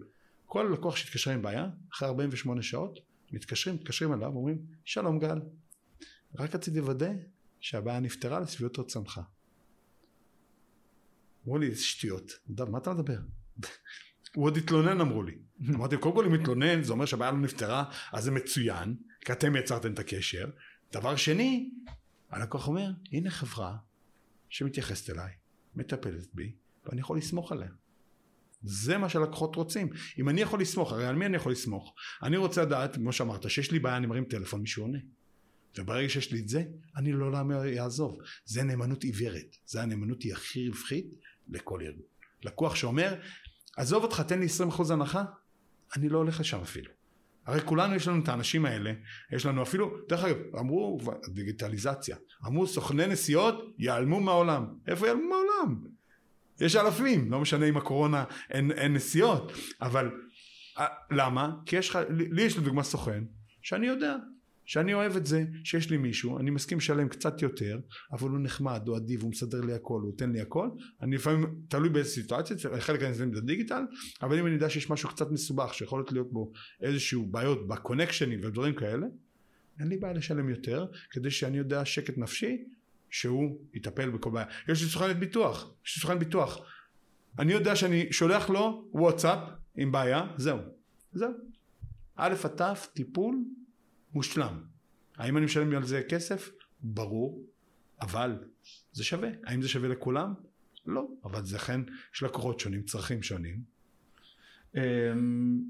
כל לקוח שהתקשר עם בעיה, אחרי 48 שעות, מתקשרים, מתקשרים אליו, אומרים, שלום גל, רק רציתי לוודא שהבעיה נפתרה לשביעות רצונך. אמרו לי, איזה שטויות, מה אתה מדבר? הוא עוד התלונן אמרו לי. אמרתי קודם כל אם מתלונן זה אומר שהבעיה לא נפתרה אז זה מצוין כי אתם יצרתם את הקשר. דבר שני הלקוח אומר הנה חברה שמתייחסת אליי מטפלת בי ואני יכול לסמוך עליה. זה מה שהלקוחות רוצים. אם אני יכול לסמוך, הרי על מי אני יכול לסמוך? אני רוצה לדעת, כמו שאמרת, שיש לי בעיה, אני מרים טלפון, מישהו עונה. וברגע שיש לי את זה, אני לא אעזוב. זה נאמנות עיוורת. זה הנאמנות היא הכי רווחית לכל ארגון. לקוח שאומר, עזוב אותך תן לי 20% הנחה אני לא הולך לשם אפילו. הרי כולנו יש לנו את האנשים האלה יש לנו אפילו דרך אגב אמרו דיגיטליזציה. אמרו סוכני נסיעות ייעלמו מהעולם. איפה ייעלמו מהעולם? יש אלפים לא משנה אם הקורונה אין, אין נסיעות. אבל למה? כי יש לך לי יש לדוגמה סוכן שאני יודע שאני אוהב את זה שיש לי מישהו, אני מסכים לשלם קצת יותר, אבל הוא נחמד, הוא אדיב, הוא מסדר לי הכל, הוא נותן לי הכל, אני לפעמים, תלוי באיזה סיטואציה, חלק אני אעשה בדיגיטל, אבל אם אני יודע שיש משהו קצת מסובך, שיכול להיות בו איזשהו בעיות בקונקשנים ודברים כאלה, אין לי בעיה לשלם יותר, כדי שאני יודע שקט נפשי, שהוא יטפל בכל בעיה. יש לי סוכנת ביטוח, יש לי סוכן ביטוח. אני יודע שאני שולח לו וואטסאפ עם בעיה, זהו. זהו. א' ת', טיפול, מושלם. האם אני משלם על זה כסף? ברור, אבל זה שווה. האם זה שווה לכולם? לא, אבל זה אכן, יש לקוחות שונים, צרכים שונים. אמ,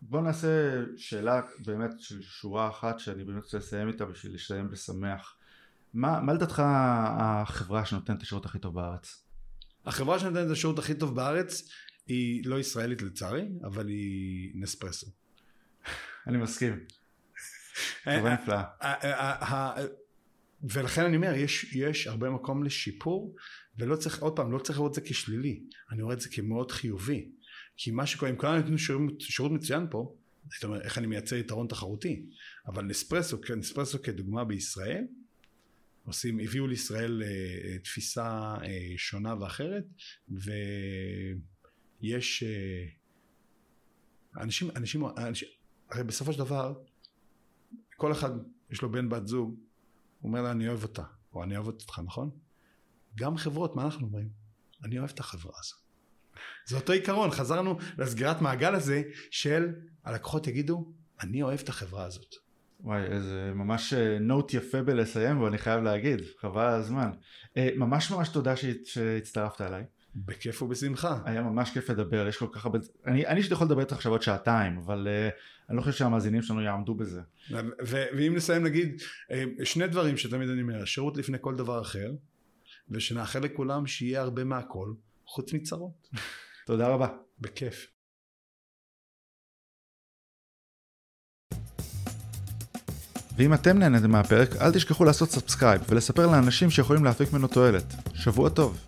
בוא נעשה שאלה באמת של שורה אחת שאני באמת רוצה לסיים איתה בשביל לסיים בשמח. מה, מה לדעתך החברה שנותנת את השירות הכי טוב בארץ? החברה שנותנת את השירות הכי טוב בארץ היא לא ישראלית לצערי, אבל היא נספרסו. אני מסכים. חברה נפלאה. ולכן אני אומר, יש, יש הרבה מקום לשיפור, ולא צריך, עוד פעם, לא צריך לראות את זה כשלילי, אני רואה את זה כמאוד חיובי. כי מה שקורה, אם כולנו נותנים שירות, שירות מצוין פה, זאת אומרת, איך אני מייצר יתרון תחרותי. אבל נספרסו, נספרסו כדוגמה בישראל, עושים, הביאו לישראל אה, תפיסה אה, שונה ואחרת, ויש אה, אנשים, אנשים, אנשים, הרי בסופו של דבר, כל אחד יש לו בן בת זוג, הוא אומר לה אני אוהב אותה, או אני אוהב אותך, נכון? גם חברות, מה אנחנו אומרים? אני אוהב את החברה הזאת. זה אותו עיקרון, חזרנו לסגירת מעגל הזה של הלקוחות יגידו, אני אוהב את החברה הזאת. וואי, איזה ממש נוט יפה בלסיים בו, אני חייב להגיד, חבל על הזמן. אה, ממש ממש תודה שהצטרפת אליי. בכיף ובשמחה. היה ממש כיף לדבר, יש כל כך הרבה... אני, אני יכול לדבר איתך עכשיו עוד שעתיים, אבל uh, אני לא חושב שהמאזינים שלנו יעמדו בזה. ו- ו- ואם נסיים נגיד אה, שני דברים שתמיד אני אומר, שירות לפני כל דבר אחר, ושנאחל לכולם שיהיה הרבה מהכל, חוץ מצרות. תודה רבה. בכיף. ואם אתם נהנתם מהפרק, אל תשכחו לעשות subscribe ולספר לאנשים שיכולים להפיק ממנו תועלת. שבוע טוב.